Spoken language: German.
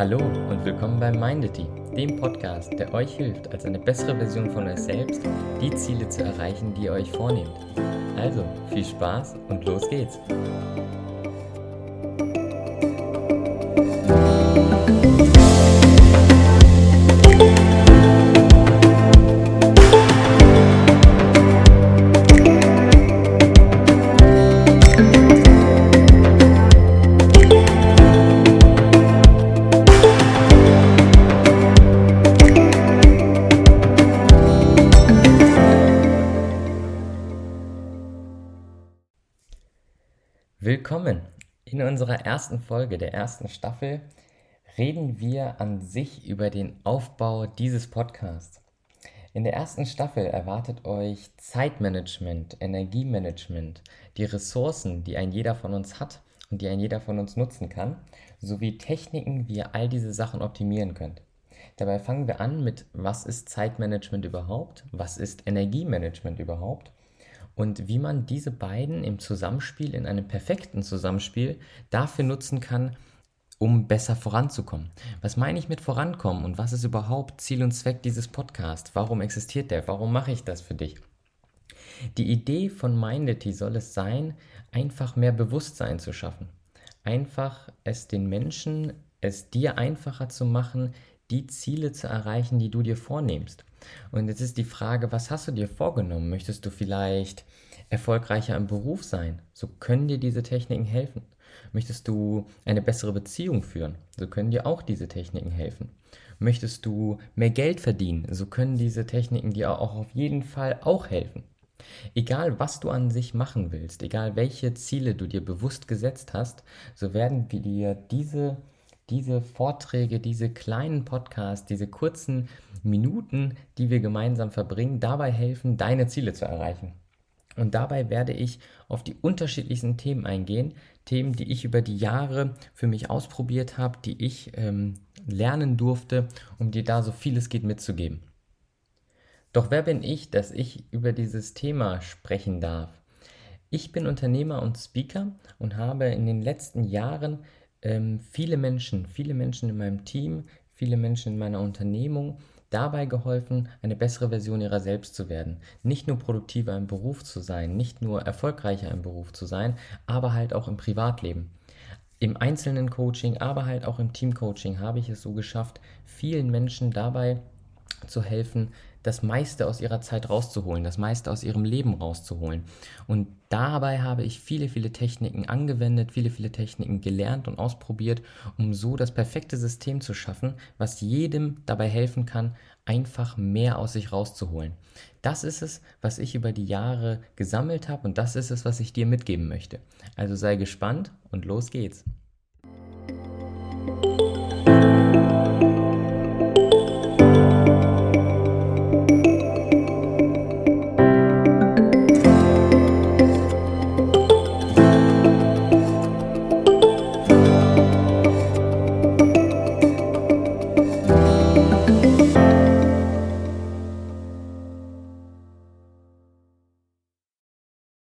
Hallo und willkommen bei Mindity, dem Podcast, der euch hilft, als eine bessere Version von euch selbst die Ziele zu erreichen, die ihr euch vornehmt. Also viel Spaß und los geht's! Willkommen! In unserer ersten Folge der ersten Staffel reden wir an sich über den Aufbau dieses Podcasts. In der ersten Staffel erwartet euch Zeitmanagement, Energiemanagement, die Ressourcen, die ein jeder von uns hat und die ein jeder von uns nutzen kann, sowie Techniken, wie ihr all diese Sachen optimieren könnt. Dabei fangen wir an mit, was ist Zeitmanagement überhaupt? Was ist Energiemanagement überhaupt? Und wie man diese beiden im Zusammenspiel, in einem perfekten Zusammenspiel, dafür nutzen kann, um besser voranzukommen. Was meine ich mit vorankommen und was ist überhaupt Ziel und Zweck dieses Podcasts? Warum existiert der? Warum mache ich das für dich? Die Idee von Mindity soll es sein, einfach mehr Bewusstsein zu schaffen. Einfach es den Menschen, es dir einfacher zu machen, die Ziele zu erreichen, die du dir vornimmst. Und jetzt ist die Frage, was hast du dir vorgenommen? Möchtest du vielleicht erfolgreicher im Beruf sein? So können dir diese Techniken helfen. Möchtest du eine bessere Beziehung führen? So können dir auch diese Techniken helfen. Möchtest du mehr Geld verdienen? So können diese Techniken dir auch auf jeden Fall auch helfen. Egal, was du an sich machen willst, egal welche Ziele du dir bewusst gesetzt hast, so werden dir diese diese Vorträge, diese kleinen Podcasts, diese kurzen Minuten, die wir gemeinsam verbringen, dabei helfen, deine Ziele zu erreichen. Und dabei werde ich auf die unterschiedlichsten Themen eingehen, Themen, die ich über die Jahre für mich ausprobiert habe, die ich ähm, lernen durfte, um dir da so viel es geht mitzugeben. Doch wer bin ich, dass ich über dieses Thema sprechen darf? Ich bin Unternehmer und Speaker und habe in den letzten Jahren ähm, viele Menschen, viele Menschen in meinem Team, viele Menschen in meiner Unternehmung dabei geholfen, eine bessere Version ihrer selbst zu werden. Nicht nur produktiver im Beruf zu sein, nicht nur erfolgreicher im Beruf zu sein, aber halt auch im Privatleben. Im einzelnen Coaching, aber halt auch im Teamcoaching habe ich es so geschafft, vielen Menschen dabei zu helfen, das meiste aus ihrer Zeit rauszuholen, das meiste aus ihrem Leben rauszuholen. Und dabei habe ich viele, viele Techniken angewendet, viele, viele Techniken gelernt und ausprobiert, um so das perfekte System zu schaffen, was jedem dabei helfen kann, einfach mehr aus sich rauszuholen. Das ist es, was ich über die Jahre gesammelt habe und das ist es, was ich dir mitgeben möchte. Also sei gespannt und los geht's.